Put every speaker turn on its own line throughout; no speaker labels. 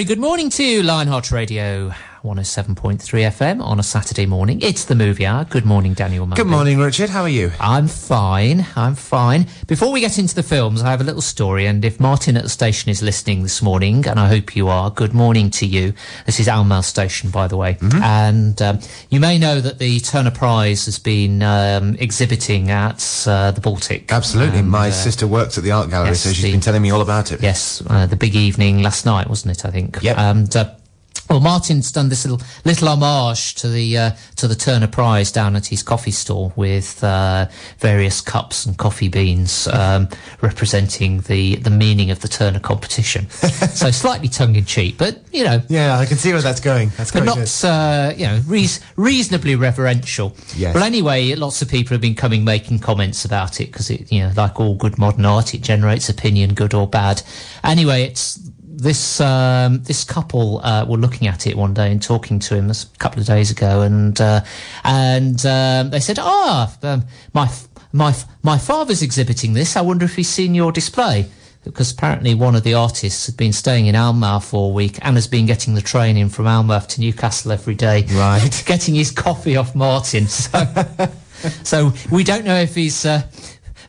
Very good morning to Lionheart Radio 107.3 FM on a Saturday morning. It's the movie hour. Good morning, Daniel.
Good morning, Richard. How are you?
I'm fine. I'm fine. Before we get into the films, I have a little story. And if Martin at the station is listening this morning, and I hope you are, good morning to you. This is Alnmouth Station, by the way.
Mm-hmm.
And um, you may know that the Turner Prize has been um, exhibiting at uh, the Baltic.
Absolutely.
And,
My
uh,
sister works at the art gallery,
yes,
so she's
the-
been telling me all about it.
Yes, uh, the big evening last night, wasn't it? I think.
Yep.
And uh, well, Martin's done this little little homage to the uh, to the Turner Prize down at his coffee store with uh, various cups and coffee beans um, representing the the meaning of the Turner competition. so slightly tongue in cheek, but you know.
Yeah, I can see where that's going. That's
But not, uh, you know, reas- reasonably reverential.
Yes.
Well, anyway, lots of people have been coming making comments about it because it, you know, like all good modern art, it generates opinion, good or bad. Anyway, it's this um, this couple uh, were looking at it one day and talking to him a couple of days ago, and uh, and um, they said, "Ah, um, my my my father's exhibiting this. I wonder if he's seen your display." Because apparently one of the artists had been staying in Alnmouth for a week and has been getting the train in from Alnmouth to Newcastle every day,
Right.
getting his coffee off Martin. So, so we don't know if he's uh,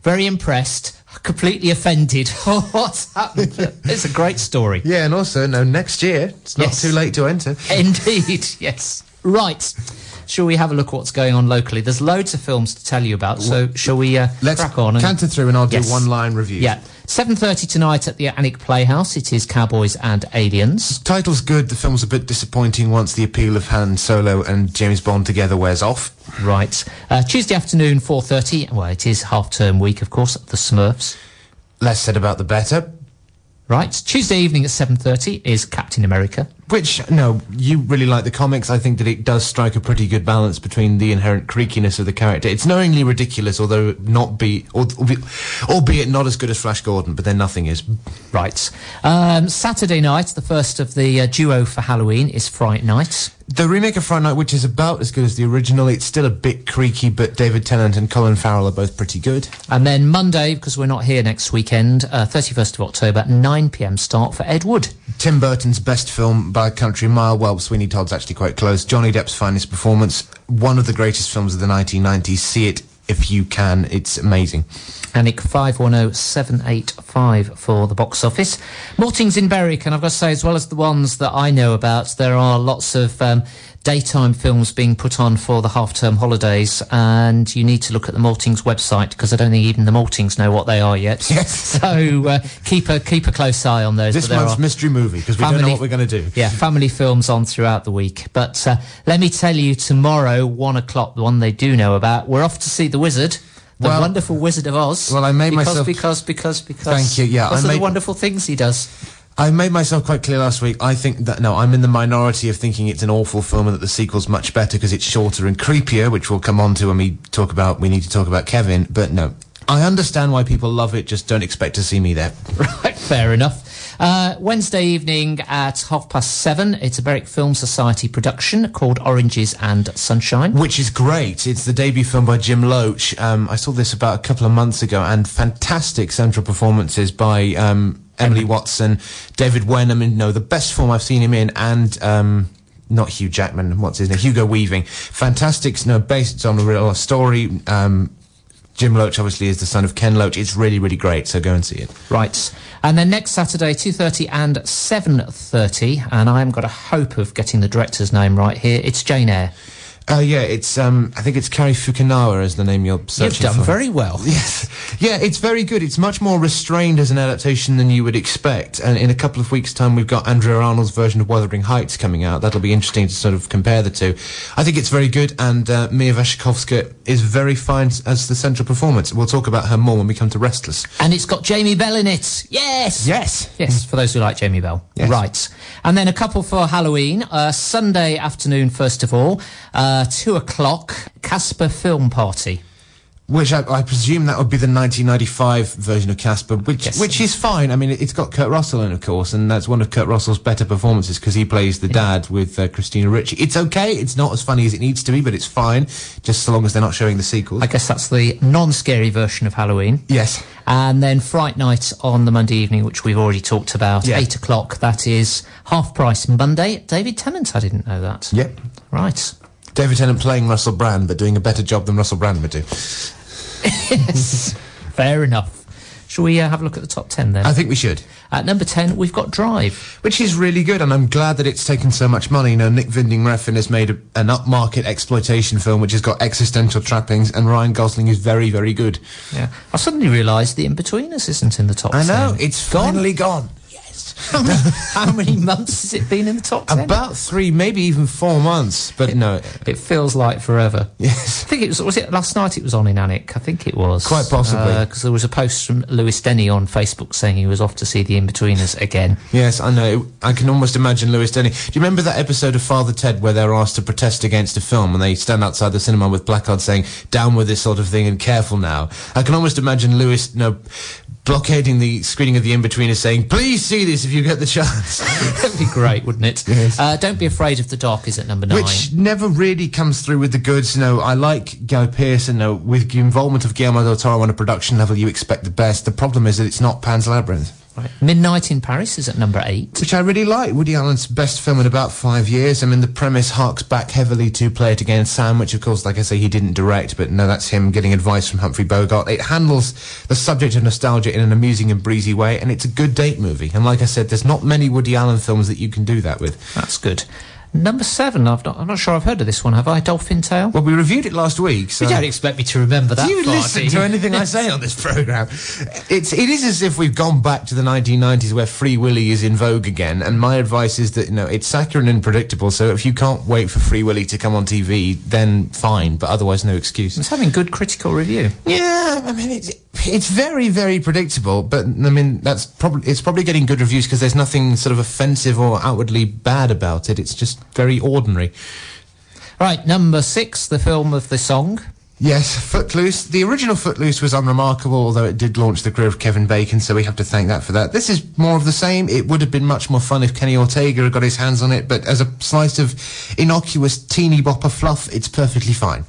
very impressed, completely offended, what's happened. It's a great story.
Yeah, and also, no, next year, it's not
Yes.
too late to enter.
Indeed, yes. Right. Shall we have a look at what's going on locally? There's loads of films to tell you about, so shall we uh,
Let's
crack on? and-
canter through and I'll
Yes.
do one line review.
Yeah. 7.30 tonight at the Atlantic Playhouse. It is Cowboys and Aliens.
Title's good. The film's a bit disappointing once the appeal of Han Solo and James Bond together wears off.
Right. Uh, Tuesday afternoon, 4.30. Well, it is half-term week, of course, the Smurfs.
Less said about the better.
Right. Tuesday evening at 7.30 is Captain America.
Which, no, you really like the comics. I think that it does strike a pretty good balance between the inherent creakiness of the character. It's knowingly ridiculous, although not be, albeit not as good as Flash Gordon, but then nothing is.
Right. Um, Saturday night, the first of the uh, duo for Halloween is Fright Night.
The remake of Fright Night, which is about as good as the original, it's still a bit creaky, but David Tennant and Colin Farrell are both pretty good.
And then Monday, because we're not here next weekend, uh, 31st of October, 9pm start for Ed Wood.
Tim Burton's best film by country mile. Well, Sweeney Todd's actually quite close. Johnny Depp's finest performance. One of the greatest films of the 1990s. See it if you can. It's amazing.
Alnwick 510785 for the box office. Maltings in Berwick, and I've got to say, as well as the ones that I know about, there are lots of um, daytime films being put on for the half-term holidays, and you need to look at the Maltings website because I don't think even the Maltings know what they are yet.
Yes.
So uh, keep a keep a close eye on those.
This
there
month's mystery movie, because we don't know what we're going to do.
yeah, family films on throughout the week. But uh, let me tell you, tomorrow, one o'clock, the one they do know about, we're off to see The Wizard. The
Well-
wonderful Wizard of Oz.
Well, I made
because,
myself-
because because because
Thank you, yeah,
because
I
of the
made-
wonderful things he does.
I made myself quite clear last week. I think that, no, I'm in the minority of thinking it's an awful film and that the sequel's much better because it's shorter and creepier, which we'll come on to when we talk about, we need to talk about Kevin. But no, I understand why people love it, just don't expect to see me there.
Right, fair enough. Uh, Wednesday evening at half past seven, it's a Berwick Film Society production called Oranges and Sunshine.
Which is great. It's the debut film by Jim Loach. Um, I saw this about a couple of months ago, and fantastic central performances by um, Emily Watson, David Wenham, no, the best form I've seen him in, and um, not Hugh Jackman. What's his name? Hugo Weaving. Fantastic. No, based on a real story. Um, Jim Loach obviously is the son of Ken Loach. It's really, really great. So go and see it.
Right. And then next Saturday, 2.30 and 7.30, and I haven't got a hope of getting the director's name right here, it's Jane Eyre.
Uh, yeah, it's um, I think it's Cary Fukunaga is the name you're searching You've
done
for.
very well.
Yes. Yeah, it's very good. It's much more restrained as an adaptation than you would expect. And in a couple of weeks' time, we've got Andrea Arnold's version of Wuthering Heights coming out. That'll be interesting to sort of compare the two. I think it's very good, and uh, Mia Wasikowska is very fine as the central performance. We'll talk about her more when we come to Restless.
And it's got Jamie Bell in it. Yes.
Yes.
Yes, for those who like Jamie Bell.
Yes.
Right. And then a couple for Halloween. Uh, Sunday afternoon, first of all, uh, two o'clock, Casper Film Party.
which I, I presume that would be the 1995 version of Casper, which
Yes.
which is fine. I mean, it, it's got Kurt Russell in, of course, and that's one of Kurt Russell's better performances because he plays the dad with uh, Christina Ricci. It's okay. It's not as funny as it needs to be, but it's fine, just so long as they're not showing the sequels.
I guess that's the non-scary version of Halloween.
yes.
And then Fright Night on the Monday evening, which we've already talked about,
Yeah.
8 o'clock. That is half price Monday. David Tennant, I didn't know that.
Yep.
Right.
David Tennant playing Russell Brand, but doing a better job than Russell Brand would do.
Yes. Fair enough. Shall we uh, have a look at the top 10 then?
I think we should.
At number 10, we've got Drive.
Which is really good, and I'm glad that it's taken so much money. You know, Nick Winding Refn has made a, an upmarket exploitation film which has got existential trappings, and Ryan Gosling is very, very good.
Yeah. I suddenly realised The In-Betweeners isn't in the top
I
10.
know, it's finally gone.
How many, how many months has it been in the top 10?
About three, maybe even four months, but no.
It feels like forever.
Yes.
I think it was, was it last night it was on in Alnwick? I think it was.
Quite possibly.
Uh, because there was a post from Lewis Denny on Facebook saying he was off to see The In-Betweeners again.
Yes, I know. I can almost imagine Lewis Denny. Do you remember that episode of Father Ted where they're asked to protest against a film and they stand outside the cinema with placards saying, down with this sort of thing and careful now? I can almost imagine Lewis, no, blockading the screening of The In-Betweeners saying, please see this if you get the chance.
That'd be great, wouldn't it?
Yes.
Uh, Don't Be Afraid of the Dark is at number nine.
Which never really comes through with the goods. You know, I like Guy and no, with the involvement of Guillermo del Toro on a production level, you expect the best. The problem is that it's not Pan's Labyrinth.
Right. Midnight in Paris is at number eight.
Which I really like. Woody Allen's best film in about five years. I mean, the premise harks back heavily to Play It Again Sam, which, of course, like I say, he didn't direct, but no, that's him getting advice from Humphrey Bogart. It handles the subject of nostalgia in an amusing and breezy way, and it's a good date movie. And like I said, there's not many Woody Allen films that you can do that with.
That's good. Number seven, I've not, I'm not sure I've heard of this one, have I? Dolphin Tale?
Well, we reviewed it last week, so...
you don't expect me to remember that
Do you
far,
listen
do
to anything I say on this program? It's it is as if we've gone back to the 1990s where Free Willy is in vogue again. And my advice is that you know it's saccharine and predictable. So if you can't wait for Free Willy to come on TV, then fine. But otherwise, no excuse.
It's having good critical review.
Yeah, I mean it's it's very very predictable. But I mean that's probably it's probably getting good reviews because there's nothing sort of offensive or outwardly bad about it. It's just very ordinary.
Right, number six, the film of the song.
Yes, Footloose. The original Footloose was unremarkable, although it did launch the career of Kevin Bacon, so we have to thank that for that. This is more of the same. It would have been much more fun if Kenny Ortega had got his hands on it, but as a slice of innocuous teeny bopper fluff, it's perfectly fine.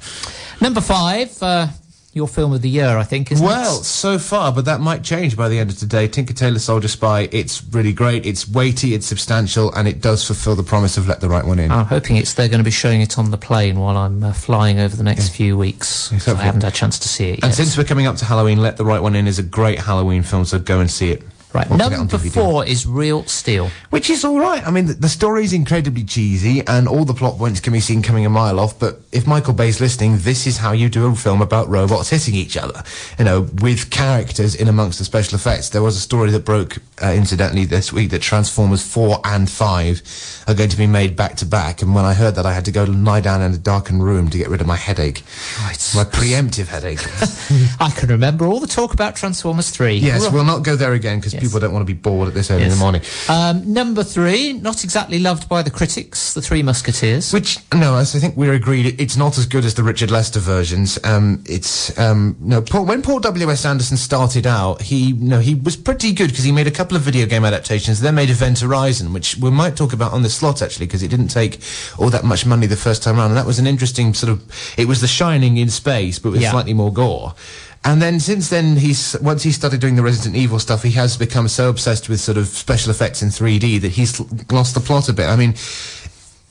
Number five, uh, your film of the year, I think, isn't
Well,
it?
so far, but that might change by the end of today. Tinker Tailor Soldier Spy, it's really great, it's weighty, it's substantial, and it does fulfill the promise of Let the Right One In.
I'm hoping it's they're going to be showing it on the plane while I'm uh, flying over the next few weeks.
Yes,
I haven't had a chance to see it yet.
And since we're coming up to Halloween, Let the Right One In is a great Halloween film, so go and see it.
Right,
Or get it on
number
DVD.
four is Real Steel.
Which is all right. I mean, the, the story's incredibly cheesy, and all the plot points can be seen coming a mile off. But if Michael Bay's listening, this is how you do a film about robots hitting each other. You know, with characters in amongst the special effects. There was a story that broke, uh, incidentally, this week that Transformers 4 and 5 are going to be made back to back. And when I heard that, I had to go lie down in a darkened room to get rid of my headache,
Right.
my preemptive headache.
I can remember all the talk about Transformers 3.
yes, we'll not go there again because. People don't want to be bored at this early in the morning.
Um, number three, not exactly loved by the critics, The Three Musketeers.
Which no, as I think we're agreed, it's not as good as the Richard Lester versions. Um, it's um, no. Paul, when Paul W S Anderson started out, he no, he was pretty good because he made a couple of video game adaptations. Then made Event Horizon, which we might talk about on the slot actually, because it didn't take all that much money the first time around, and that was an interesting sort of. It was The Shining in space, but with
Yeah.
slightly more gore. And then since then, he's once he started doing the Resident Evil stuff, he has become so obsessed with sort of special effects in 3D that he's lost the plot a bit. I mean,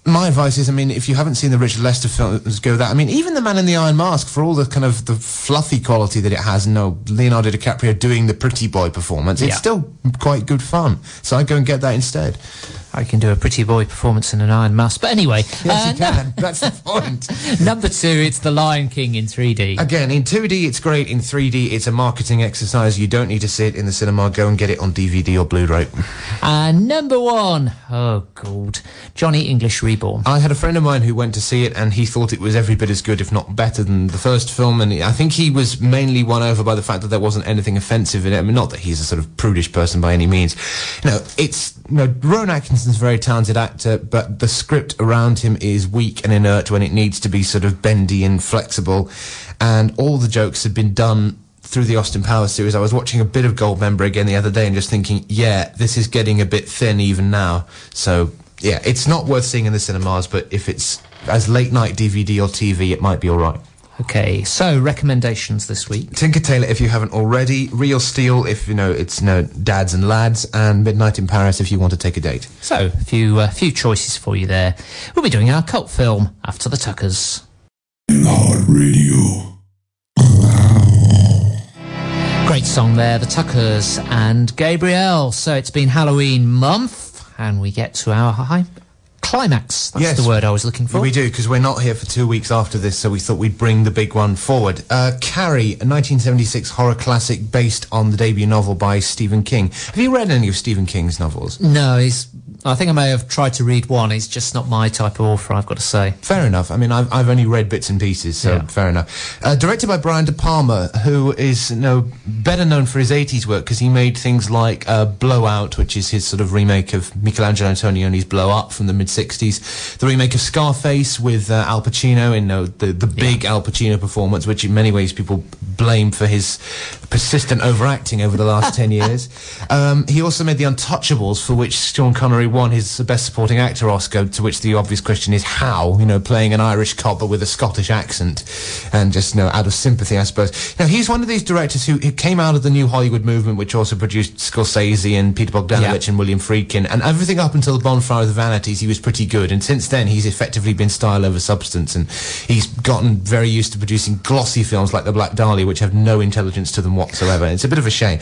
my advice is, I mean, if you haven't seen the Richard Lester films, go that. I mean, even The Man in the Iron Mask, for all the kind of the fluffy quality that it has, no Leonardo DiCaprio doing the pretty boy performance, it's still quite good fun. So I'd go and get that instead.
I can do a pretty boy performance in an Iron Mask. But anyway,
Yes,
uh,
you can. That's the point.
number two, it's The Lion King in 3D.
Again, in 2D, it's great. In 3D, it's a marketing exercise. You don't need to see it in the cinema. Go and get it on DVD or Blu-ray.
And number one, oh god, Johnny English Reborn.
I had a friend of mine who went to see it, and he thought it was every bit as good, if not better, than the first film. And I think he was mainly won over by the fact that there wasn't anything offensive in it. I mean, not that he's a sort of prudish person by any means. You know, it's you know, Rowan Atkinson Johnson's a very talented actor, but the script around him is weak and inert when it needs to be sort of bendy and flexible. And all the jokes had been done through the Austin Powers series. I was watching a bit of Goldmember again the other day and just thinking, yeah, this is getting a bit thin even now. So, yeah, it's not worth seeing in the cinemas, but if it's as late night DVD or TV, it might be all right.
Okay, so recommendations this week.
Tinker Tailor if you haven't already, Real Steel if you know it's you know dads and lads, and Midnight in Paris if you want to take a date.
So, a few, uh, few choices for you there. We'll be doing our cult film after the Tuckers.
Hard radio.
Great song there, the Tuckers and Gabrielle. So it's been Halloween month, and we get to our high climax. That's
Yes.
the word I was looking for.
We do because we're not here for two weeks after this, so we thought we'd bring the big one forward. Uh, Carrie, a 1976 horror classic based on the debut novel by Stephen King. Have you read any of Stephen King's novels?
No, he's. I think I may have tried to read one. He's just not my type of author. I've got to say.
Fair enough. I mean, I've, I've only read bits and pieces, so
Yeah.
fair enough. Uh, directed by Brian De Palma, who is you know, better known for his 80s work because he made things like uh, Blowout, which is his sort of remake of Michelangelo Antonioni's Blow Up from the mid 60s. The remake of Scarface with uh, Al Pacino in the, the big Al Pacino performance, which in many ways people blame for his persistent overacting over the last 10 years. Um, he also made The Untouchables, for which Sean Connery won his Best Supporting Actor Oscar, to which the obvious question is how, you know, playing an Irish cop but with a Scottish accent, and just, you know, out of sympathy, I suppose. Now, he's one of these directors who, who came out of the New Hollywood movement, which also produced Scorsese and Peter Bogdanovich
Yeah.
and William Friedkin, and everything up until The Bonfire of the Vanities, he was pretty good, and since then, he's effectively been style over substance, and he's gotten very used to producing glossy films like The Black Dahlia, which have no intelligence to them whatsoever. It's a bit of a shame.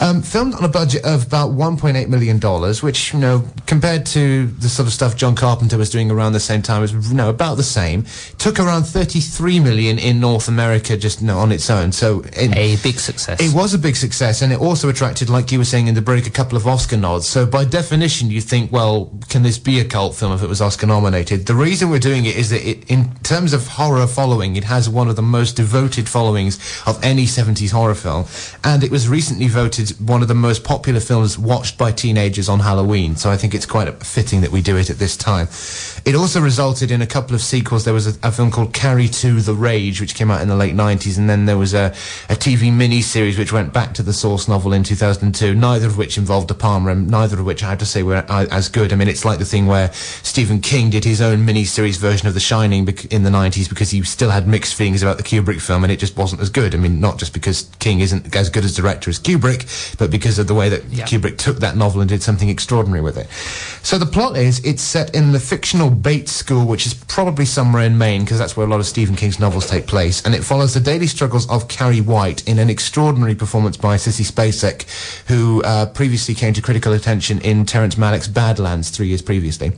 Um, filmed on a budget of about 1.8 million dollars, which you know, compared to the sort of stuff John Carpenter was doing around the same time, was you know about the same. It Took around 33 million in North America just on its own. So in,
A big success.
it was a big success, and it also attracted, like you were saying in the break, a couple of Oscar nods. So by definition, you think, well, can this be a cult film if it was Oscar nominated? The reason we're doing it is that it, in terms of horror following, it has one of the most devoted followings of any 70s horror film, and it was recently voted one of the most popular films watched by teenagers on Halloween. So I think it's quite fitting that we do it at this time. It also resulted in a couple of sequels. There was a, a film called Carrie 2 The Rage, which came out in the late 90s, and then there was a, a TV mini-series which went back to the source novel in 2002, neither of which involved De Palma, and neither of which I have to say were uh, as good. I mean, it's like the thing where Stephen King did his own mini-series version of The Shining in the 90s because he still had mixed feelings about the Kubrick film, and it just wasn't as good. I mean, not just because King isn't as good as director as Kubrick, but because of the way that
Yeah.
Kubrick took that novel and did something extraordinary with it. So the plot is it's set in the fictional Bates School, which is probably somewhere in Maine, because that's where a lot of Stephen King's novels take place, and it follows the daily struggles of Carrie White in an extraordinary performance by Sissy Spacek, who uh, previously came to critical attention in Terrence Malick's Badlands three years previously.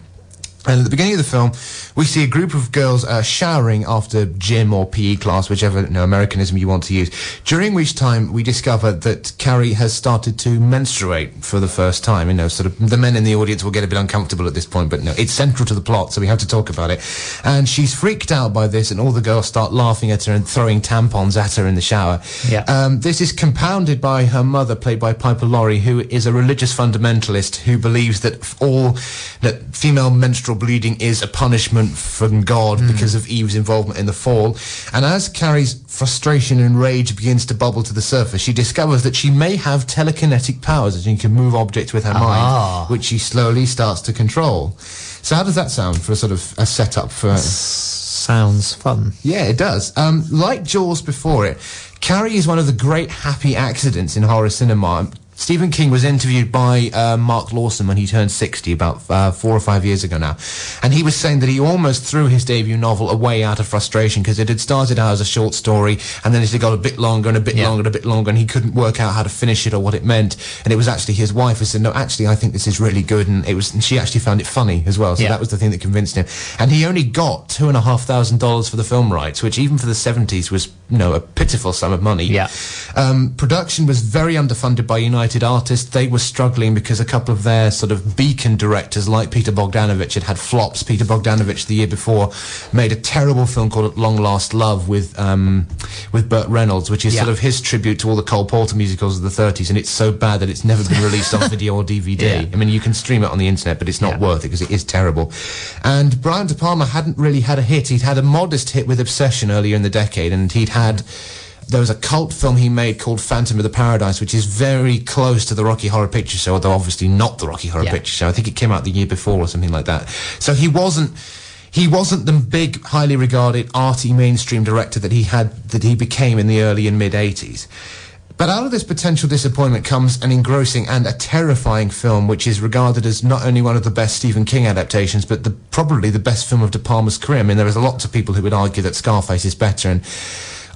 And at the beginning of the film, we see a group of girls uh, showering after gym or PE class, whichever you know, Americanism you want to use. During which time, we discover that Carrie has started to menstruate for the first time. You know, sort of the men in the audience will get a bit uncomfortable at this point, but no, it's central to the plot, so we have to talk about it. And she's freaked out by this, and all the girls start laughing at her and throwing tampons at her in the shower.
Yeah.
Um, this is compounded by her mother, played by Piper Laurie, who is a religious fundamentalist who believes that all that female menstrual bleeding is a punishment from God because of Eve's involvement in the fall. And as Carrie's frustration and rage begins to bubble to the surface, she discovers that she may have telekinetic powers, that she can move objects with her
Ah.
mind, which she slowly starts to control. So how does that sound for a sort of a setup for?
Sounds fun.
Yeah, it does. Um, like Jaws before it, Carrie is one of the great happy accidents in horror cinema. Stephen King was interviewed by uh, Mark Lawson when he turned 60 about uh, four or five years ago now. And he was saying that he almost threw his debut novel away out of frustration because it had started out as a short story and then it had got a bit longer and a bit
Yeah.
longer and a bit longer and he couldn't work out how to finish it or what it meant. And it was actually his wife who said, no, actually, I think this is really good. And it was, and she actually found it funny as well. So
Yeah.
that was the thing that convinced him. And he only got two and a half thousand dollars for the film rights, which even for the seventies was, you know, a pitiful sum of money.
Yeah.
Um, production was very underfunded by United talented artists. They were struggling because a couple of their sort of beacon directors, like Peter Bogdanovich, had had flops. Peter Bogdanovich, the year before, made a terrible film called Long Last Love with um, with Burt Reynolds, which is
Yeah.
sort of his tribute to all the Cole Porter musicals of the 30s, and it's so bad that it's never been released on video or DVD.
Yeah.
I mean, you can stream it on the internet, but it's not
Yeah.
worth it because it is terrible. And Brian De Palma hadn't really had a hit. He'd had a modest hit with Obsession earlier in the decade, and he'd had. There was a cult film he made called Phantom of the Paradise, which is very close to the Rocky Horror Picture Show, although obviously not the Rocky Horror
Yeah.
Picture Show. I think it came out the year before or something like that. So he wasn't he wasn't the big, highly regarded, arty mainstream director that he had that he became in the early and mid '80s. But out of this potential disappointment comes an engrossing and a terrifying film, which is regarded as not only one of the best Stephen King adaptations, but the, probably the best film of De Palma's career. I mean, there is lots of people who would argue that Scarface is better, and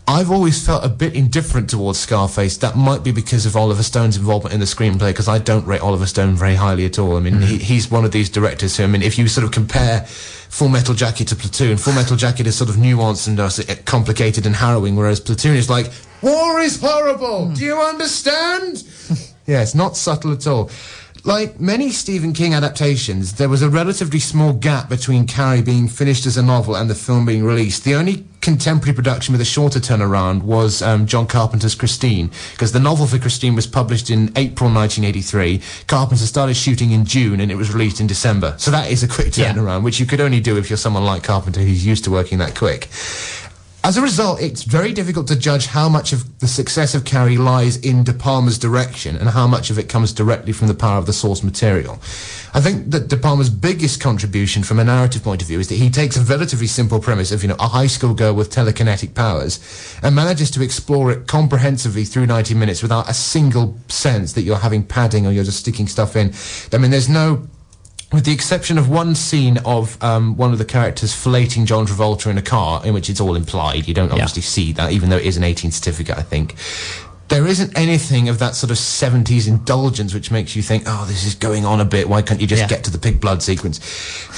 I've always felt a bit indifferent towards Scarface. That might be because of Oliver Stone's involvement in the screenplay, because I don't rate Oliver Stone very highly at all. I mean, he, he's one of these directors who, I mean, if you sort of compare Full Metal Jacket to Platoon, Full Metal Jacket is sort of nuanced and uh, complicated and harrowing, whereas Platoon is like, war is horrible. Do you understand? yeah, it's not subtle at all. Like many Stephen King adaptations, there was a relatively small gap between Carrie being finished as a novel and the film being released. The only contemporary production with a shorter turnaround was um, John Carpenter's Christine, because the novel for Christine was published in April 1983. Carpenter started shooting in June and it was released in December. So that is a quick
Yeah.
turnaround, which you could only do if you're someone like Carpenter who's used to working that quick. As a result, it's very difficult to judge how much of the success of Carrie lies in De Palma's direction and how much of it comes directly from the power of the source material. I think that De Palma's biggest contribution from a narrative point of view is that he takes a relatively simple premise of, you know, a high school girl with telekinetic powers and manages to explore it comprehensively through 90 minutes without a single sense that you're having padding or you're just sticking stuff in. I mean, there's no with the exception of one scene of um, one of the characters filleting John Travolta in a car, in which it's all implied. You don't obviously see that, even though it is an 18 certificate, I think. There isn't anything of that sort of 70s indulgence which makes you think, oh, this is going on a bit. Why can't you just
Yeah.
get to the pig blood sequence?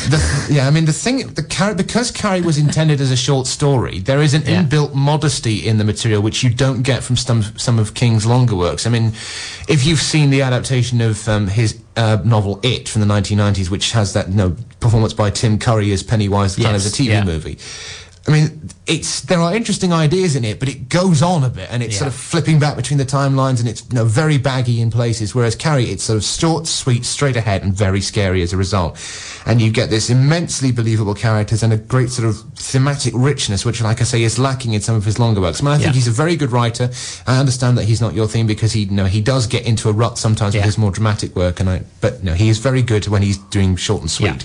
The, yeah, I mean, the thing, the Car- because Carrie was intended as a short story, there is an
Yeah.
inbuilt modesty in the material which you don't get from some some of King's longer works. I mean, if you've seen the adaptation of um, his uh, novel It from the 1990s, which has that you know, performance by Tim Curry as Pennywise, the kind of
Yes,
a TV
yeah.
movie. I mean, it's there are interesting ideas in it, but it goes on a bit, and it's sort of flipping back between the timelines, and it's you know very baggy in places. Whereas Carrie, it's sort of short, sweet, straight ahead, and very scary as a result. And you get this immensely believable characters and a great sort of thematic richness, which, like I say, is lacking in some of his longer works. I mean, I think he's a very good writer. I understand that he's not your theme because he, you know, he does get into a rut sometimes with his more dramatic work, and I, but no, he is very good when he's doing short and sweet.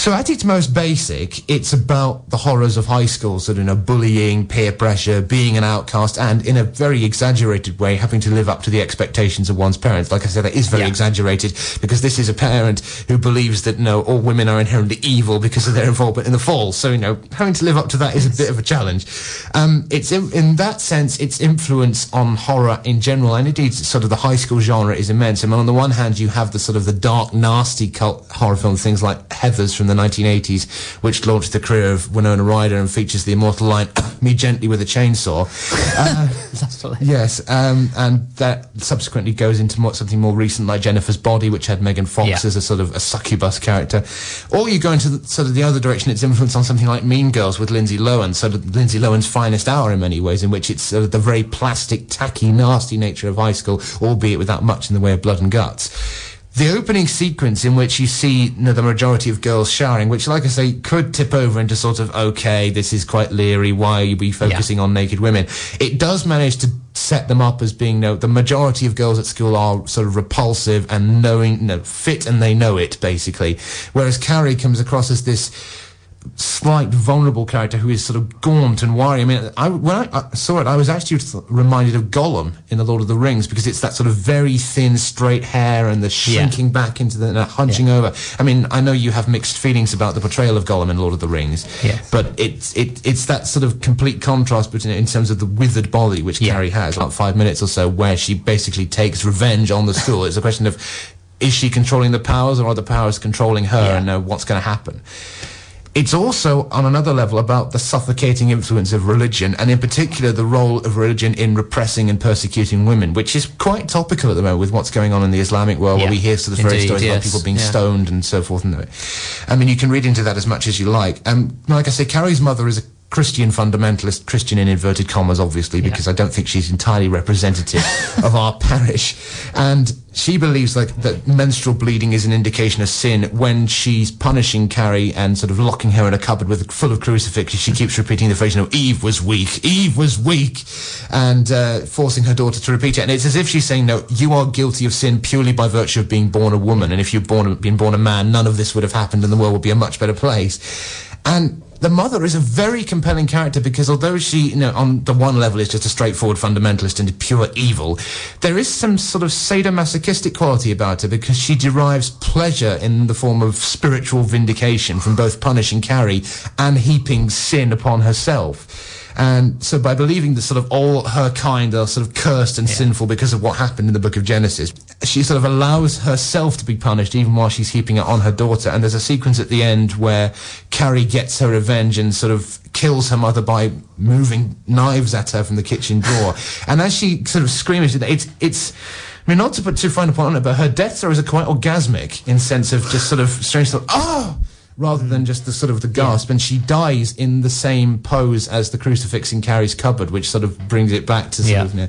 So at its most basic, it's about the horrors of high school, sort of, you know, bullying, peer pressure, being an outcast, and in a very exaggerated way, having to live up to the expectations of one's parents. Like I said, that is very
Yeah.
exaggerated because this is a parent who believes that, no, all women are inherently evil because of their involvement in the fall. So, you know, having to live up to that is a bit of a challenge. Um, it's in, in that sense, its influence on horror in general, and indeed sort of the high school genre is immense. I mean, on the one hand, you have the sort of the dark, nasty cult horror film, things like Heathers from the 1980s, which launched the career of Winona Ryder and features the immortal line, me gently with a chainsaw.
That's
Yes, um, and that subsequently goes into more, something more recent like Jennifer's Body, which had Megan Fox
Yeah.
as a sort of a succubus character. Or you go into the, sort of the other direction, its influence on something like Mean Girls with Lindsay Lohan, sort of Lindsay Lohan's finest hour in many ways, in which it's sort of the very plastic, tacky, nasty nature of high school, albeit without much in the way of blood and guts. The opening sequence in which you see you know, the majority of girls showering, which, like I say, could tip over into sort of, okay, this is quite leery, why are we focusing on naked women? It does manage to set them up as being, you know, the majority of girls at school are sort of repulsive and knowing, you know, fit and they know it, basically. Whereas Carrie comes across as this slight vulnerable character who is sort of gaunt and wiry. I mean, I, when I, I saw it, I was actually th- reminded of Gollum in The Lord of the Rings because it's that sort of very thin, straight hair and the shrinking back into the and hunching over. I mean, I know you have mixed feelings about the portrayal of Gollum in Lord of the Rings,
Yes.
but it's it, it's that sort of complete contrast between in terms of the withered body which
Yeah.
Carrie has, about five minutes or so, where she basically takes revenge on the school. It's a question of is she controlling the powers or are the powers controlling her
Yeah.
and uh, what's going to happen? It's also on another level about the suffocating influence of religion and in particular the role of religion in repressing and persecuting women which is quite topical at the moment with what's going on in the islamic world
Yeah.
where we hear sort of various
Indeed,
stories about people being
Yeah.
stoned and so forth and i mean you can read into that as much as you like um, like i say carrie's mother is a Christian fundamentalist, Christian in inverted commas, obviously, because I don't think she's entirely representative of our parish. And she believes like that menstrual bleeding is an indication of sin when she's punishing Carrie and sort of locking her in a cupboard with a full of crucifixes. She keeps repeating the phrase, you know, Eve was weak, Eve was weak, and uh, forcing her daughter to repeat it. And it's as if she's saying, no, you are guilty of sin purely by virtue of being born a woman. And if you'd born, been born a man, none of this would have happened and the world would be a much better place. And the mother is a very compelling character because although she, you know, on the one level is just a straightforward fundamentalist and pure evil, there is some sort of sadomasochistic quality about her because she derives pleasure in the form of spiritual vindication from both punishing Carrie and heaping sin upon herself. And so by believing that sort of all her kind are sort of cursed and sinful because of what happened in the book of Genesis, she sort of allows herself to be punished even while she's heaping it on her daughter. And there's a sequence at the end where Carrie gets her revenge and sort of kills her mother by moving knives at her from the kitchen drawer. and as she sort of screams, it's, it's, I mean, not to put too fine a point on it, but her death deaths are quite orgasmic in sense of just sort of strange of, oh! Rather than just the sort of the gasp, and she dies in the same pose as the crucifix in Carrie's cupboard, which sort of brings it back to sort
Yeah.
of you know,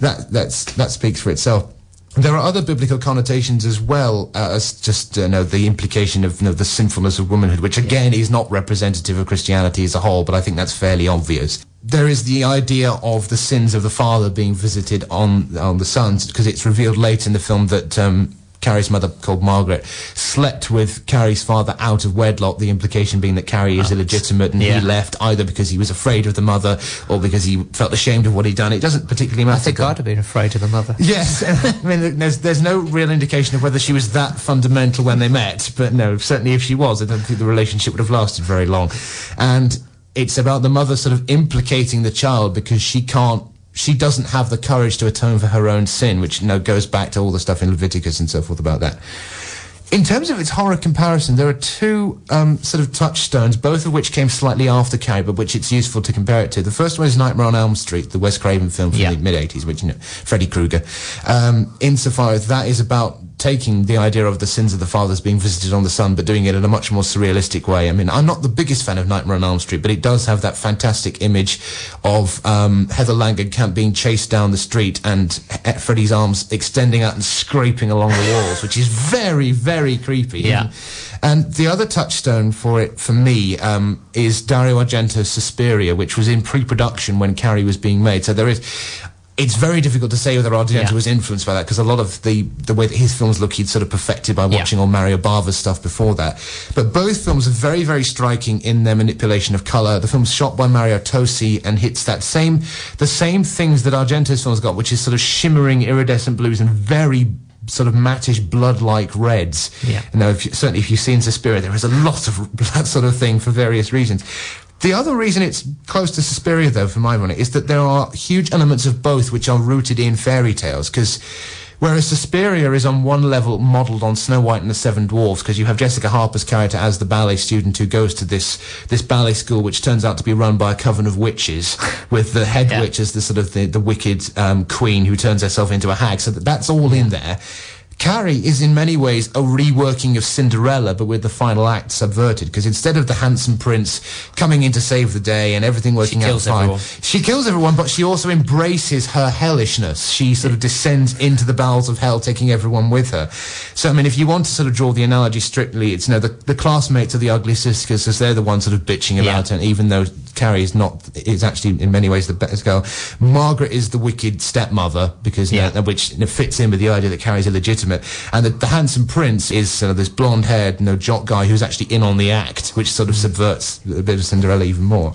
that that's that speaks for itself. There are other biblical connotations as well uh, as just uh, know, the implication of you know, the sinfulness of womanhood, which again is not representative of Christianity as a whole, but I think that's fairly obvious. There is the idea of the sins of the father being visited on on the sons, because it's revealed late in the film that um, Carrie's mother, called Margaret, slept with Carrie's father out of wedlock, the implication being that Carrie is illegitimate and
Yeah.
he left either because he was afraid of the mother or because he felt ashamed of what he'd done. It doesn't particularly matter.
I think I'd have been afraid of the mother.
Yes, I mean, there's there's no real indication of whether she was that fundamental when they met, but no, certainly if she was, I don't think the relationship would have lasted very long. And it's about the mother sort of implicating the child because she can't, she doesn't have the courage to atone for her own sin, which you know goes back to all the stuff in Leviticus and so forth about that. In terms of its horror comparison, there are two um, sort of touchstones, both of which came slightly after Carrie, but which it's useful to compare it to. The first one is Nightmare on Elm Street, the Wes Craven film from
Yeah.
the mid 80s, which, you know, Freddy Krueger. Um, insofar as that is about taking the idea of the sins of the fathers being visited on the son, but doing it in a much more surrealistic way. I mean, I'm not the biggest fan of Nightmare on Elm Street, but it does have that fantastic image of um, Heather Langenkamp being chased down the street and Freddy's arms extending out and scraping along the walls, which is very, very creepy.
Yeah.
And the other touchstone for it, for me, um, is Dario Argento's Suspiria, which was in pre-production when Carrie was being made. So there is, it's very difficult to say whether Argento
Yeah.
was influenced by that because a lot of the the way that his films look, he'd sort of perfected by
Yeah.
watching all Mario Bava's stuff before that. But both films are very, very striking in their manipulation of color. The film's shot by Mario Tosi and hits that same, the same things that Argento's films got, which is sort of shimmering, iridescent blues and very sort of mattish blood-like reds.
Yeah.
You know, if you, certainly if you've seen Suspiria, there is a lot of that sort of thing for various reasons. The other reason it's close to Suspiria, though, for my money, is that there are huge elements of both which are rooted in fairy tales. Because whereas Suspiria is on one level modelled on Snow White and the Seven Dwarfs, because you have Jessica Harper's character as the ballet student who goes to this this ballet school, which turns out to be run by a coven of witches, with the head
Yeah.
witch as the sort of the, the wicked um, queen who turns herself into a hag. So that, that's all in there. Carrie is in many ways a reworking of Cinderella, but with the final act subverted. Because instead of the handsome prince coming in to save the day and everything working out fine,
everyone.
she kills everyone, but she also embraces her hellishness. She sort of descends into the bowels of hell, taking everyone with her. So, I mean, if you want to sort of draw the analogy strictly, it's you know the, the classmates of the ugly sisters, because they're the ones sort of bitching about
Yeah.
it. Even though Carrie is not, is actually in many ways the best girl. Margaret is the wicked stepmother because
Yeah.
which fits in with the idea that Carrie's illegitimate, and the, the handsome prince is uh, this blonde-haired, you know, jock guy who's actually in on the act, which sort of subverts a bit of Cinderella even more.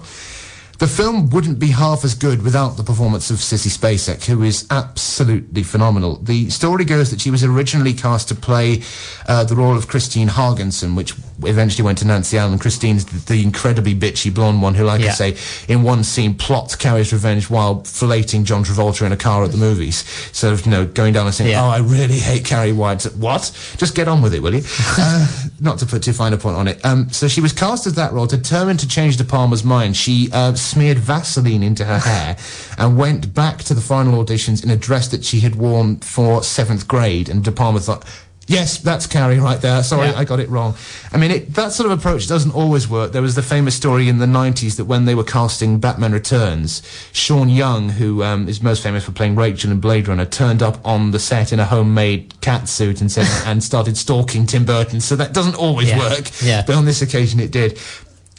The film wouldn't be half as good without the performance of Sissy Spacek, who is absolutely phenomenal. The story goes that she was originally cast to play uh, the role of Christine Hargensen, which eventually went to Nancy Allen. Christine's the, the incredibly bitchy blonde one who, like
Yeah.
I say, in one scene plots Carrie's revenge while filleting John Travolta in a car at the movies. Sort of, you know, going down and saying,
Yeah.
oh, I really hate Carrie White. What? Just get on with it, will you? uh, not to put too fine a point on it. Um, so she was cast as that role, determined to change De Palma's mind. She uh, smeared Vaseline into her hair and went back to the final auditions in a dress that she had worn for seventh grade. And De Palma thought, Yes, that's Carrie right there. Sorry,
Yeah.
I got it wrong. I mean, it, that sort of approach doesn't always work. There was the famous story in the 90s that when they were casting Batman Returns, Sean Young, who um, is most famous for playing Rachel in Blade Runner, turned up on the set in a homemade cat suit and said, and started stalking Tim Burton. So that doesn't always
Yeah.
work.
Yeah.
But on this occasion it did.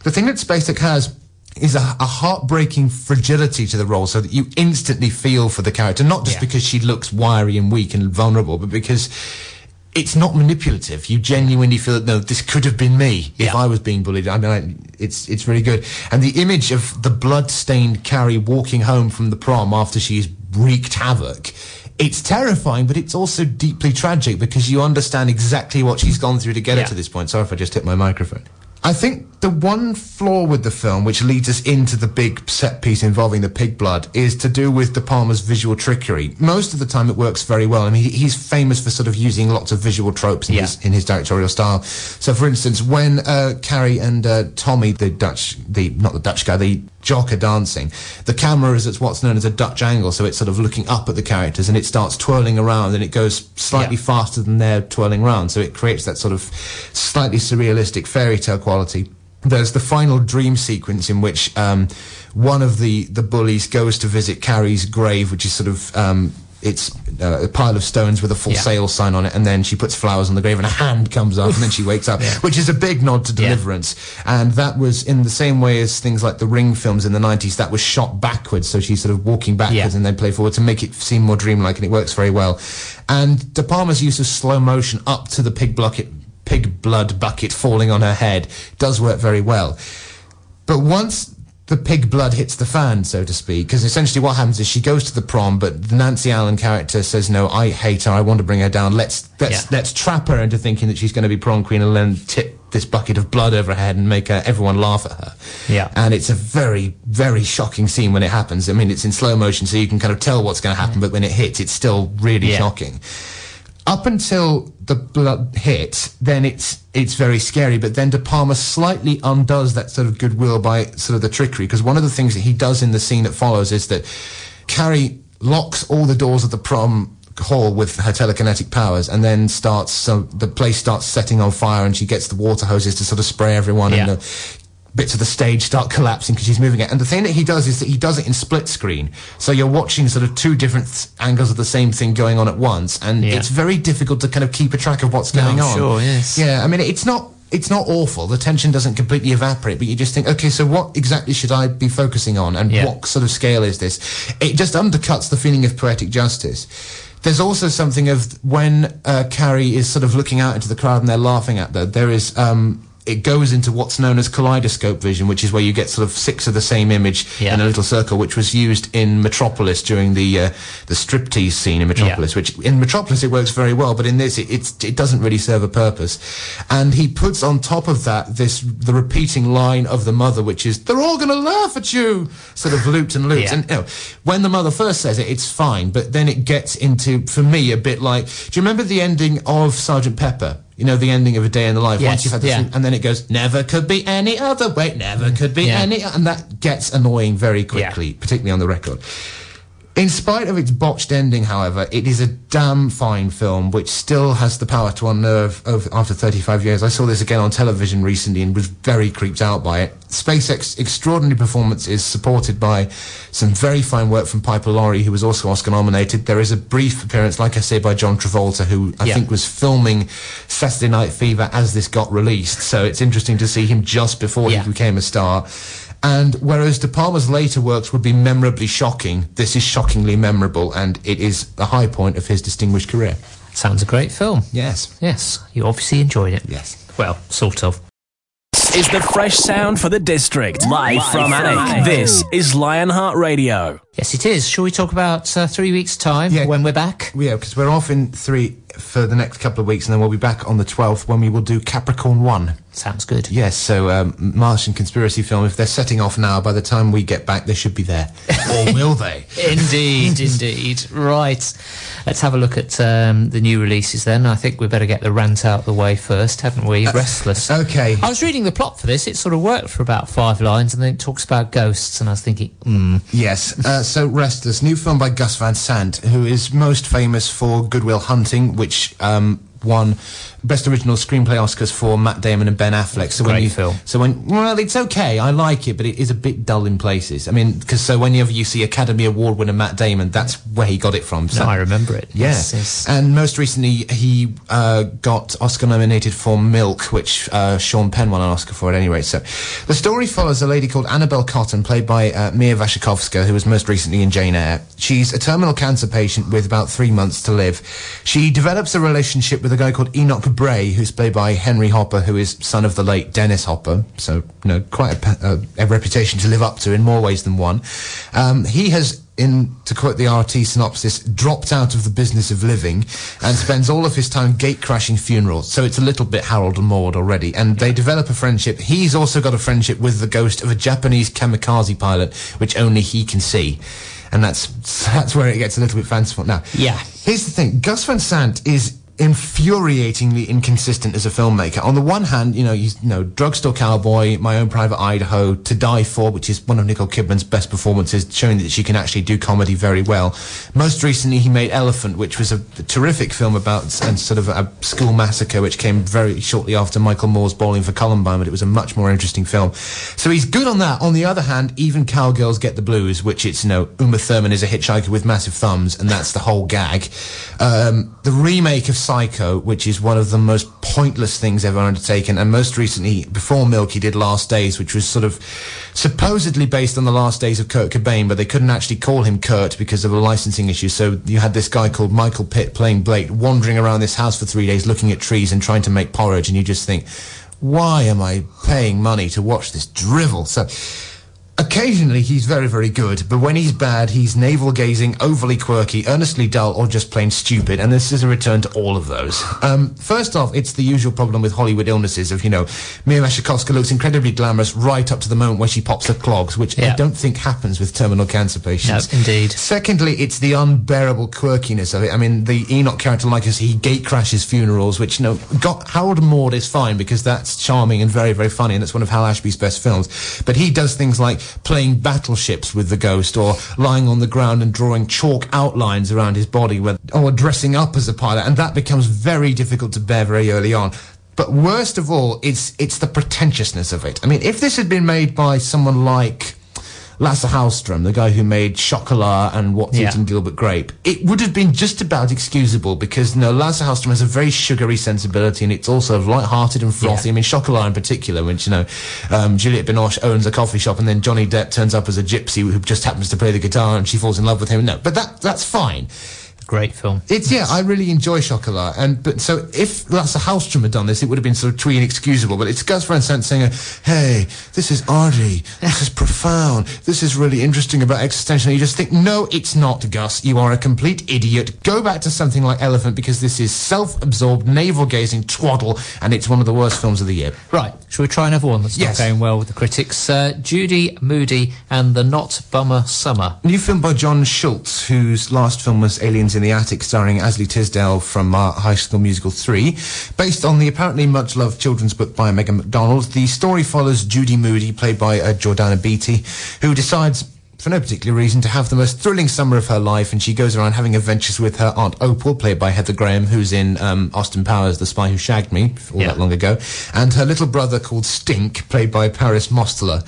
The thing that Spacek has is a, a heartbreaking fragility to the role so that you instantly feel for the character, not just
Yeah.
because she looks wiry and weak and vulnerable, but because it's not manipulative. You genuinely feel that no, this could have been me if
Yeah.
I was being bullied. I mean, I, it's it's really good. And the image of the blood-stained Carrie walking home from the prom after she's wreaked havoc. It's terrifying, but it's also deeply tragic because you understand exactly what she's gone through to get
Yeah.
her to this point. Sorry if I just hit my microphone. I think the one flaw with the film, which leads us into the big set piece involving the pig blood, is to do with De Palma's visual trickery. Most of the time, it works very well. I mean, he's famous for sort of using lots of visual tropes in,
Yeah.
his, in his directorial style. So, for instance, when uh, Carrie and uh, Tommy, the Dutch, the not the Dutch guy, the jock are dancing, the camera is at what's known as a Dutch angle, so it's sort of looking up at the characters, and it starts twirling around, and it goes slightly
Yeah.
faster than they're twirling around, so it creates that sort of slightly surrealistic fairy tale quality. There's the final dream sequence in which um, one of the, the bullies goes to visit Carrie's grave, which is sort of um, it's uh, a pile of stones with a full
Yeah.
sale sign on it, and then she puts flowers on the grave, and a hand comes up, and then she wakes up, which is a big nod to
Yeah.
Deliverance. And that was in the same way as things like the Ring films in the 90s, that was shot backwards, so she's sort of walking backwards
Yeah.
and then play forward to make it seem more dreamlike, and it works very well. And De Palma's use of slow motion up to the pig bucket, pig blood bucket falling on her head does work very well. But once the pig blood hits the fan, so to speak, because essentially what happens is she goes to the prom, but the Nancy Allen character says, "No, I hate her. I want to bring her down. Let's let's
Yeah.
let's trap her into thinking that she's going to be prom queen, and then tip this bucket of blood over her head and make her, everyone laugh at her."
Yeah.
and it's a very very shocking scene when it happens. I mean, it's in slow motion, so you can kind of tell what's going to happen, but when it hits, it's still really
Yeah.
shocking up until the blood hit, then it's it's very scary. But then De Palma slightly undoes that sort of goodwill by sort of the trickery, because one of the things that he does in the scene that follows is that Carrie locks all the doors of the prom hall with her telekinetic powers and then starts so the place starts setting on fire and she gets the water hoses to sort of spray everyone
Yeah.
and the bits of the stage start collapsing because she's moving it. And the thing that he does is that he does it in split screen. So you're watching sort of two different angles of the same thing going on at once. And
Yeah.
it's very difficult to kind of keep a track of what's going
I'm
on.
sure, yes.
Yeah, I mean, it's not. It's not awful. The tension doesn't completely evaporate, but you just think, okay, so what exactly should I be focusing on, and
Yeah.
what sort of scale is this? It just undercuts the feeling of poetic justice. There's also something of when uh, Carrie is sort of looking out into the crowd and they're laughing at her. There is um, it goes into what's known as kaleidoscope vision, which is where you get sort of six of the same image
Yeah.
in a little circle, which was used in Metropolis during the uh, the striptease scene in Metropolis. Which in Metropolis it works very well, but in this it it's, it doesn't really serve a purpose. And he puts on top of that this the repeating line of the mother, which is "They're all going to laugh at you," sort of looped and looped.
Yeah.
And you know, when the mother first says it, it's fine, but then it gets into for me a bit like. Do you remember the ending of Sergeant Pepper? You know, the ending of A Day in the Life.
Yes,
Once you've had the
yeah.
and then it goes, never could be any other way, never could be
Yeah.
any, and that gets annoying very quickly, particularly on the record. In spite of its botched ending, however, it is a damn fine film which still has the power to unnerve over, after 35 years. I saw this again on television recently and was very creeped out by it. Spacek's extraordinary performance is supported by some very fine work from Piper Laurie, who was also Oscar nominated. There is a brief appearance, like I say, by John Travolta, who I
Yeah.
think was filming Saturday Night Fever as this got released. So it's interesting to see him just before
Yeah.
he became a star. And whereas De Palma's later works would be memorably shocking, this is shockingly memorable, and it is the high point of his distinguished career.
Sounds a great film.
Yes.
Yes, you obviously enjoyed it.
Yes.
Well, sort of.
is the fresh sound for the district. Live, from Alnwick. This is Lionheart Radio.
Yes, it is. Shall we talk about uh, three weeks' time
Yeah.
when we're back?
Yeah, because we're off in three for the next couple of weeks, and then we'll be back on the 12th when we will do Capricorn 1.
Sounds good.
Yes, so um, Martian conspiracy film, if they're setting off now, by the time we get back, they should be there. or will they?
Indeed, indeed. Right. Let's have a look at um, the new releases then. I think we better get the rant out of the way first, haven't we? Restless.
okay.
I was reading the plot for this. It sort of worked for about five lines, and then it talks about ghosts, and I was thinking, hmm.
Yes, uh, so Restless, new film by Gus Van Sant, who is most famous for Goodwill Hunting, which um, won Best Original Screenplay Oscars for Matt Damon and Ben Affleck. So when you,
film.
So when well, it's okay. I like it, but it is a bit dull in places. I mean, because so whenever you see Academy Award winner Matt Damon, that's where he got it from. So
No, I remember it.
Yeah,
Yes, yes.
and most recently he uh, got Oscar nominated for Milk, which uh, Sean Penn won an Oscar for at any rate. So, the story follows a lady called Annabelle Cotton, played by uh, Mia Wasikowska, who was most recently in Jane Eyre. She's a terminal cancer patient with about three months to live. She develops a relationship with a guy called Enoch Brae, who's played by Henry Hopper, who is son of the late Dennis Hopper. So, you know, quite a, pa- uh, a reputation to live up to in more ways than one. Um, he has in, to quote the RT synopsis, dropped out of the business of living and spends all of his time gate crashing funerals. So it's a little bit Harold and Maude already. And they develop a friendship. He's also got a friendship with the ghost of a Japanese kamikaze pilot, which only he can see. And that's, that's where it gets a little bit fanciful. Now,
Yeah.
Here's the thing. Gus Van Sant is infuriatingly inconsistent as a filmmaker. On the one hand, you know, you know, Drugstore Cowboy, My Own Private Idaho, To Die For, which is one of Nicole Kidman's best performances, showing that she can actually do comedy very well. Most recently, he made Elephant, which was a terrific film about and sort of a school massacre, which came very shortly after Michael Moore's Bowling for Columbine, but it was a much more interesting film. So he's good on that. On the other hand, even Cowgirls Get the Blues, which it's, you know, Uma Thurman is a hitchhiker with massive thumbs, and that's the whole gag. Um, the remake of Psycho, which is one of the most pointless things ever undertaken, and most recently, before Milk, he did Last Days, which was sort of supposedly based on the last days of Kurt Cobain, but they couldn't actually call him Kurt because of a licensing issue. So you had this guy called Michael Pitt playing Blake, wandering around this house for three days, looking at trees and trying to make porridge, and you just think, why am I paying money to watch this drivel? So occasionally he's very, very good, but when he's bad, he's navel gazing, overly quirky, earnestly dull, or just plain stupid. And this is a return to all of those. Um, first off, it's the usual problem with Hollywood illnesses of, you know, Mia Wasikowska looks incredibly glamorous right up to the moment where she pops her clogs, which I don't think happens with terminal cancer patients.
No, indeed.
Secondly, it's the unbearable quirkiness of it. I mean, the Enoch character, like us, he gate crashes funerals, which, you know, got Harold and Maude is fine because that's charming and very, very funny, and it's one of Hal Ashby's best films. But he does things like playing battleships with the ghost, or lying on the ground and drawing chalk outlines around his body, or dressing up as a pilot, and that becomes very difficult to bear very early on. But worst of all, it's it's the pretentiousness of it. I mean, if this had been made by someone like Lasse Hallström, the guy who made Chocolat and What's
Yeah.
Eating Gilbert Grape, it would have been just about excusable because you no, Lasse Hallström has a very sugary sensibility and it's also light-hearted and frothy.
Yeah.
I mean, Chocolat in particular, which you know, um, Juliette Binoche owns a coffee shop and then Johnny Depp turns up as a gypsy who just happens to play the guitar and she falls in love with him. No, but that that's fine.
Great film.
It's yeah, I really enjoy Chocolat, and but so if Lasse Hallström had done this, it would have been sort of twee and excusable. But it's Gus Van Sant saying, "Hey, this is arty, this is profound, this is really interesting about existential." And you just think, "No, it's not, Gus. You are a complete idiot. Go back to something like Elephant because this is self-absorbed, navel-gazing twaddle, and it's one of the worst films of the year."
Right, shall we try another one that's
Yes.
not going well with the critics? Uh, Judy Moody and the Not Bummer Summer.
New film by John Schultz, whose last film was Aliens in the Attic, starring Ashley Tisdale from uh, High School Musical 3. Based on the apparently much loved children's book by Megan McDonald, the story follows Judy Moody, played by uh, Jordana Beatty, who decides for no particular reason, to have the most thrilling summer of her life, and she goes around having adventures with her aunt Opal, played by Heather Graham, who's in um, Austin Powers, The Spy Who Shagged Me, all
Yeah.
that long ago, and her little brother called Stink, played by Parris Mosteller.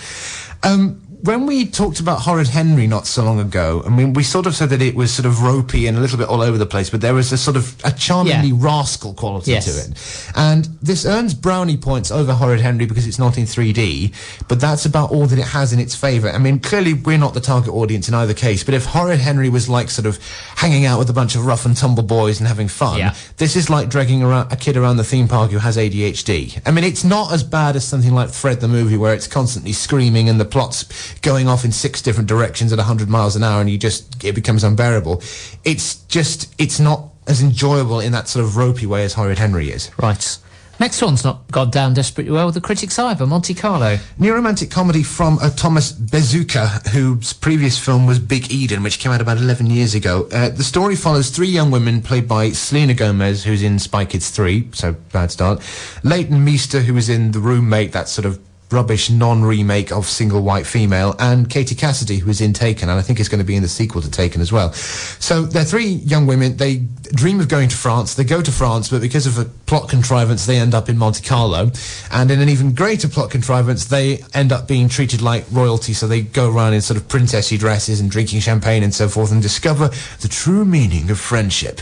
Um, when we talked about Horrid Henry not so long ago, I mean, we sort of said that it was sort of ropey and a little bit all over the place, but there was a sort of a charmingly
Yeah.
rascal quality
Yes.
to it. And this earns brownie points over Horrid Henry because it's not in 3D, but that's about all that it has in its favour. I mean, clearly we're not the target audience in either case, but if Horrid Henry was like sort of hanging out with a bunch of rough and tumble boys and having fun,
Yeah.
this is like dragging around a kid around the theme park who has ADHD. I mean, it's not as bad as something like Fred the movie where it's constantly screaming and the plot's going off in six different directions at 100 miles an hour and you just, it becomes unbearable. It's just, it's not as enjoyable in that sort of ropey way as Horrid Henry is.
Right. Next one's not gone down desperately well with the critics either. Monte Carlo.
New romantic comedy from uh, Thomas Bezucha, whose previous film was Big Eden, which came out about 11 years ago. Uh, the story follows three young women played by Selena Gomez, who's in Spy Kids 3, so bad start. Leighton Meester, who was in The Roommate, that sort of rubbish non-remake of Single White Female, and Katie Cassidy, who is in Taken, and I think is going to be in the sequel to Taken as well. So they're three young women. They dream of going to France. They go to France, but because of a plot contrivance, they end up in Monte Carlo. And in an even greater plot contrivance, they end up being treated like royalty. So they go around in sort of princessy dresses and drinking champagne and so forth and discover the true meaning of friendship.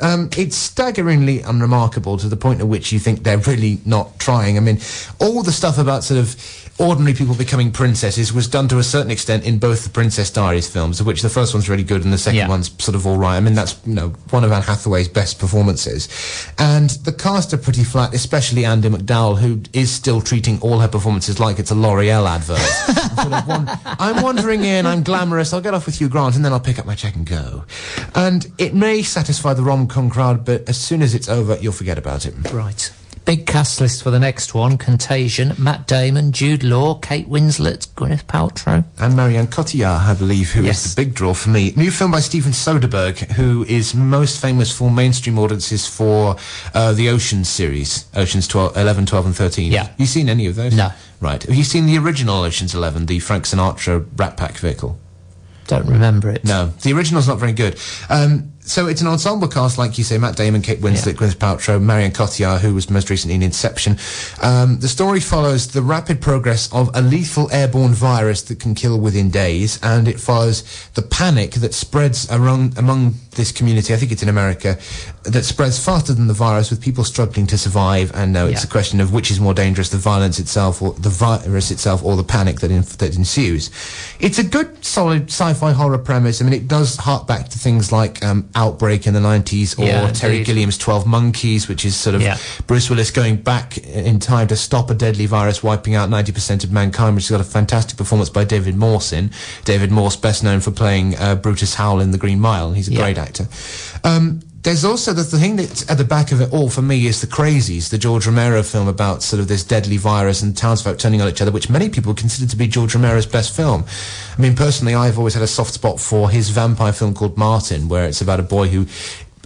Um, it's staggeringly unremarkable to the point at which you think they're really not trying. I mean, all the stuff about sort of ordinary people becoming princesses was done to a certain extent in both the Princess Diaries films, of which the first one's really good and the second
Yeah.
one's sort of all right. I mean, that's you know one of Anne Hathaway's best performances, and the cast are pretty flat, especially Andie MacDowell, who is still treating all her performances like it's a L'Oreal advert. I'm sort of wan- I'm wandering in, I'm glamorous, I'll get off with Hugh Grant, and then I'll pick up my check and go. And it may satisfy the rom-com crowd, but as soon as it's over, you'll forget about it.
Right. Big cast list for the next one. Contagion, Matt Damon, Jude Law, Kate Winslet, Gwyneth Paltrow.
and Marianne Cotillard, I believe, who is
Yes.
the big draw for me. New film by Steven Soderbergh, who is most famous for mainstream audiences for uh, the Ocean series, Oceans 12, 11, 12, and 13.
Yeah.
You seen any of those?
No.
Right. Have you seen the original Oceans 11, the Frank Sinatra Rat Pack vehicle?
Don't remember it.
No, the original's not very good. Um, so it's an ensemble cast, like you say, Matt Damon, Kate Winslet,
Yeah.
Gwyneth Paltrow, Marion Cotillard, who was most recently in Inception. Um, the story follows the rapid progress of a lethal airborne virus that can kill within days, and it follows the panic that spreads around, among this community, I think it's in America, that spreads faster than the virus with people struggling to survive, and now it's
Yeah.
a question of which is more dangerous, the violence itself, or the virus itself, or the panic that, inf- that ensues. It's a good, solid sci-fi horror premise. I mean, it does hark back to things like um, Outbreak in the 90s, or
Yeah,
Terry. Gilliam's 12 Monkeys, which is sort of
Yeah.
Bruce Willis going back in time to stop a deadly virus wiping out 90% of mankind, which has got a fantastic performance by David Morse in. David Morse, best known for playing uh, Brutus Howell in The Green Mile. He's a great actor. Um, there's also the, thing that's at the back of it all for me is the Crazies, the George Romero film about sort of this deadly virus and townsfolk turning on each other, which many people consider to be George Romero's best film. I mean, personally, I've always had a soft spot for his vampire film called Martin, where it's about a boy who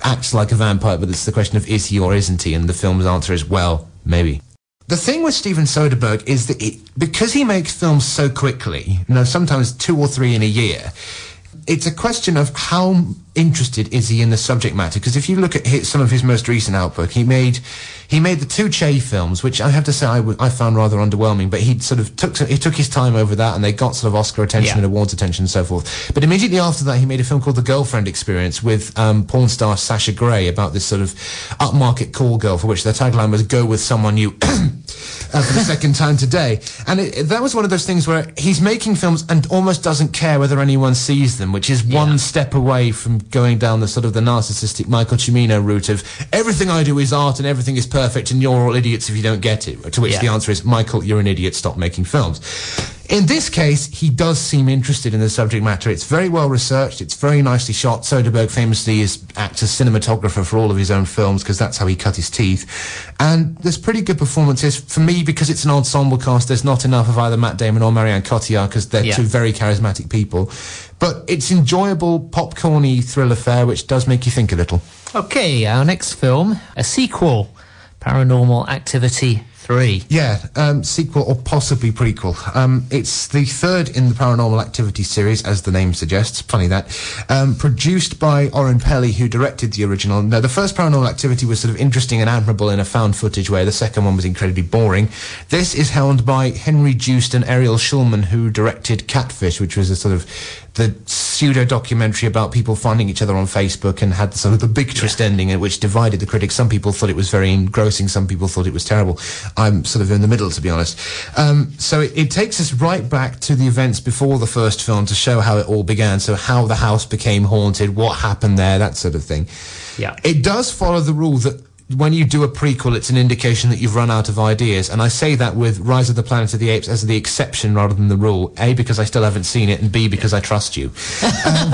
acts like a vampire, but it's the question of is he or isn't he? And the film's answer is well, maybe. The thing with Steven Soderbergh is that it, because he makes films so quickly, you know, sometimes two or three in a year, it's a question of how interested is he in the subject matter. Because if you look at his, some of his most recent output, he made he made the two Che films, which I have to say I, w- I found rather underwhelming. But he sort of took he took his time over that, and they got sort of Oscar attention
Yeah.
and awards attention and so forth. But immediately after that, he made a film called The Girlfriend Experience with um, porn star Sasha Grey about this sort of upmarket call girl, for which their tagline was "Go with someone you." uh, for the second time today. And it, it- that was one of those things where he's making films and almost doesn't care whether anyone sees them, which is one step away from going down the sort of the narcissistic Michael Cimino route of everything I do is art and everything is perfect and you're all idiots if you don't get it. To which
Yeah.
the answer is, Michael, you're an idiot, stop making films. In this case, he does seem interested in the subject matter. It's very well researched. It's very nicely shot. Soderbergh famously is acts as cinematographer for all of his own films because that's how he cut his teeth. And there's pretty good performances. For me, because it's an ensemble cast, there's not enough of either Matt Damon or Marianne Cotillard because they're
Yeah.
two very charismatic people. But it's enjoyable, popcorny thriller fare, which does make you think a little.
Okay, our next film, a sequel, Paranormal Activity Three.
Yeah, um, sequel or possibly prequel. Um, it's the third in the Paranormal Activity series, as the name suggests. Funny that. Um, produced by Oren Peli, who directed the original. Now, the first Paranormal Activity was sort of interesting and admirable in a found footage way. The second one was incredibly boring. This is helmed by Henry Joost and Ariel Schulman, who directed Catfish, which was a sort of the pseudo documentary about people finding each other on Facebook and had sort of the big twist ending which divided the critics. Some people thought it was very engrossing, some people thought it was terrible. I'm sort of in the middle, to be honest. Um, so it, it takes us right back to the events before the first film to show how it all began. So how the house became haunted, what happened there, that sort of thing.
Yeah.
It does follow the rule that when you do a prequel, it's an indication that you've run out of ideas. And I say that with Rise of the Planet of the Apes as the exception rather than the rule. A, because I still haven't seen it, and B, because I trust you. Um,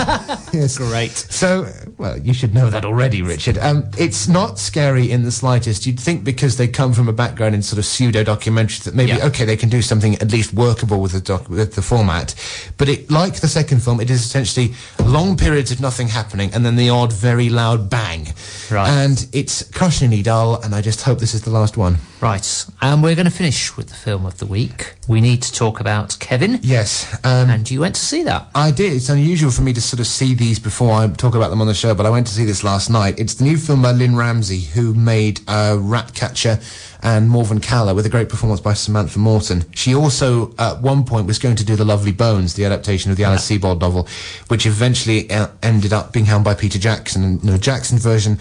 yes. Great.
So, well, you should know that already, Richard. Um, it's not scary in the slightest. You'd think because they come from a background in sort of pseudo documentaries that maybe,
Yeah.
okay, they can do something at least workable with the, doc- with the format. But it, like the second film, it is essentially long periods of nothing happening and then the odd, very loud bang.
Right.
And it's crushingly dull, and I just hope this is the last one.
Right. And we're going to finish with the film of the week. We need to talk about Kevin.
Yes. Um,
And you went to see that.
I did. It's unusual for me to sort of see these before I talk about them on the show, but I went to see this last night. It's the new film by Lynne Ramsay, who made uh, Ratcatcher and Morvern Callar with a great performance by Samantha Morton. She also, at one point, was going to do The Lovely Bones, the adaptation of the Alice Sebold novel, which eventually uh, ended up being helmed by Peter Jackson. And the Jackson version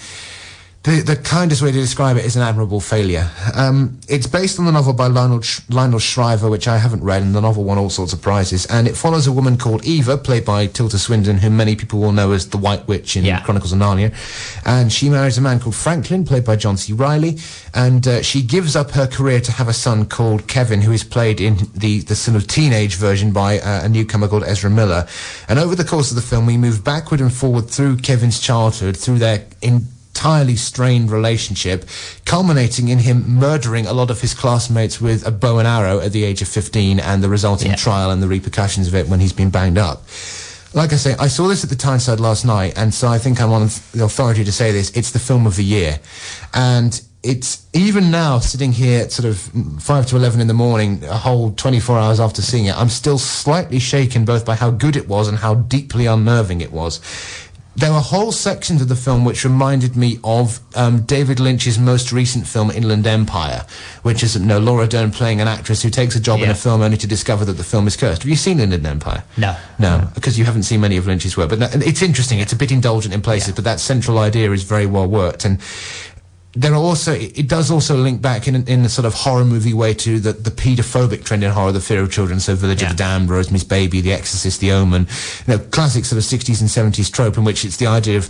the, the kindest way to describe it is an admirable failure. Um, it's based on the novel by Lionel, Sh- Lionel Shriver, which I haven't read, and the novel won all sorts of prizes. And it follows a woman called Eva, played by Tilda Swinton, whom many people will know as the White Witch in
Yeah.
Chronicles of Narnia. And she marries a man called Franklin, played by John C. Reilly. And uh, she gives up her career to have a son called Kevin, who is played in the, the sort of teenage version by uh, a newcomer called Ezra Miller. And over the course of the film, we move backward and forward through Kevin's childhood, through their entirely strained relationship, culminating in him murdering a lot of his classmates with a bow and arrow at the age of 15 and the resulting
Yeah.
trial and the repercussions of it when he's been banged up. Like I say, I saw this at the Tyneside last night, and so I think I'm on the authority to say this. It's the film of the year. And it's even now sitting here at sort of 5 to 11 in the morning, a whole 24 hours after seeing it, I'm still slightly shaken both by how good it was and how deeply unnerving it was. There were whole sections of the film which reminded me of um, David Lynch's most recent film, Inland Empire, which is you know, Laura Dern playing an actress who takes a job in a film only to discover that the film is cursed. Have you seen Inland Empire?
No.
No, because you haven't seen many of Lynch's work. But no, it's interesting. It's a bit indulgent in places, but that central idea is very well worked. And there are also it does also link back in in a sort of horror movie way to the the pedophobic trend in horror, the fear of children. So Village
Yeah.
of the Damned, Rosemary's Baby, The Exorcist, The Omen, you know, classic sort of 60s and 70s trope in which it's the idea of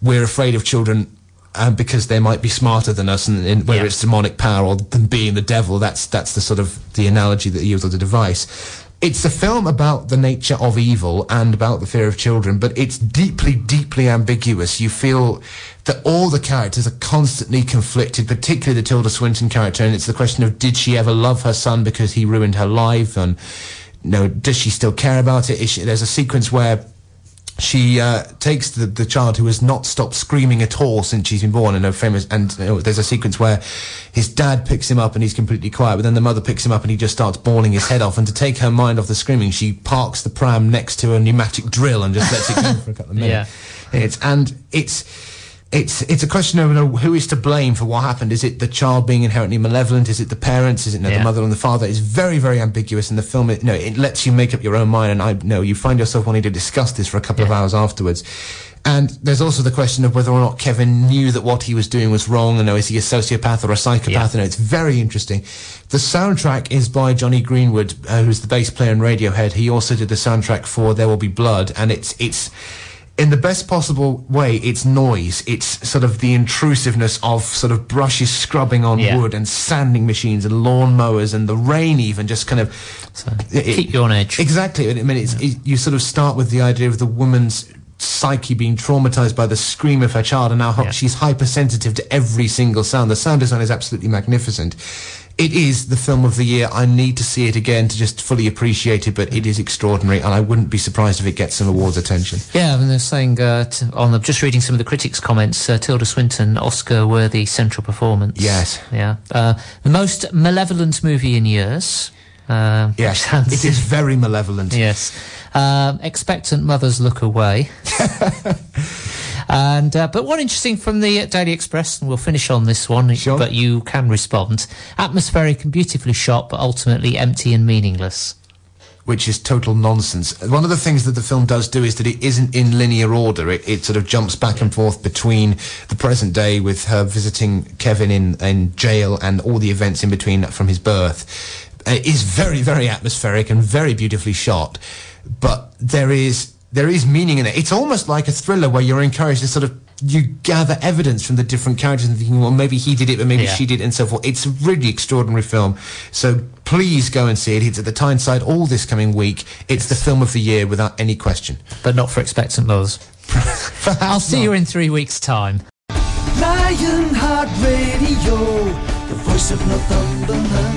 we're afraid of children. Um, because they might be smarter than us, and, and whether
Yeah.
it's demonic power or them being the devil, that's that's the sort of the analogy that he used as a device. It's a film about the nature of evil and about the fear of children, but it's deeply, deeply ambiguous. You feel that all the characters are constantly conflicted, particularly the Tilda Swinton character, and it's the question of did she ever love her son because he ruined her life, and you know, does she still care about it? She, there's a sequence where she uh, takes the, the child who has not stopped screaming at all since she's been born and her famous and you know, there's a sequence where his dad picks him up and he's completely quiet but then the mother picks him up and he just starts bawling his head off and to take her mind off the screaming she parks the pram next to a pneumatic drill and just lets it go for a couple of minutes Yeah. it's and it's it's it's a question of you know, who is to blame for what happened. Is it the child being inherently malevolent? Is it the parents? Is it you know,
Yeah.
the mother and the father? It's very very ambiguous, and the film it, you know, it lets you make up your own mind. And I know you find yourself wanting to discuss this for a couple of hours afterwards. And there's also the question of whether or not Kevin knew that what he was doing was wrong. And know, is he a sociopath or a psychopath?
Yeah.
You know, it's very interesting. The soundtrack is by Jonny Greenwood, uh, who's the bass player in Radiohead. He also did the soundtrack for There Will Be Blood, and it's it's in the best possible way, it's noise. It's sort of the intrusiveness of sort of brushes scrubbing on
Yeah.
wood and sanding machines and lawn mowers and the rain even just kind of
So,
it-
keep you on edge.
Exactly. I mean, it's, it, you sort of start with the idea of the woman's psyche being traumatized by the scream of her child, and now
Yeah.
she's hypersensitive to every single sound. The sound design is absolutely magnificent. It is the film of the year. I need to see it again to just fully appreciate it, but it is extraordinary, and I wouldn't be surprised if it gets some awards attention.
Yeah, I and they're saying uh, t- on the, just reading some of the critics' comments, uh, Tilda Swinton, Oscar-worthy central performance.
Yes.
Yeah. Uh, the most malevolent movie in years. Uh,
Yes,
sounds-
it is very malevolent.
Yes. Um, expectant mothers look away. and uh, but one interesting from the Daily Express, and we'll finish on this one.
Sure.
But you can respond. Atmospheric and beautifully shot, but ultimately empty and meaningless.
which is total nonsense. One of the things that the film does do is that it isn't in linear order. It, it sort of jumps back and forth between the present day with her visiting Kevin in, in jail and all the events in between from his birth. It is very, very atmospheric and very beautifully shot, but there is there is meaning in it. It's almost like a thriller where you're encouraged to sort of you gather evidence from the different characters and thinking, well, maybe he did it, but maybe
Yeah.
she did, and so forth. It's a really extraordinary film. So please go and see it. It's at the Tyneside all this coming week. It's the film of the year without any question.
But not for expectant mothers. I'll see you in three weeks' time.
Lionheart Radio, the voice of Northumberland.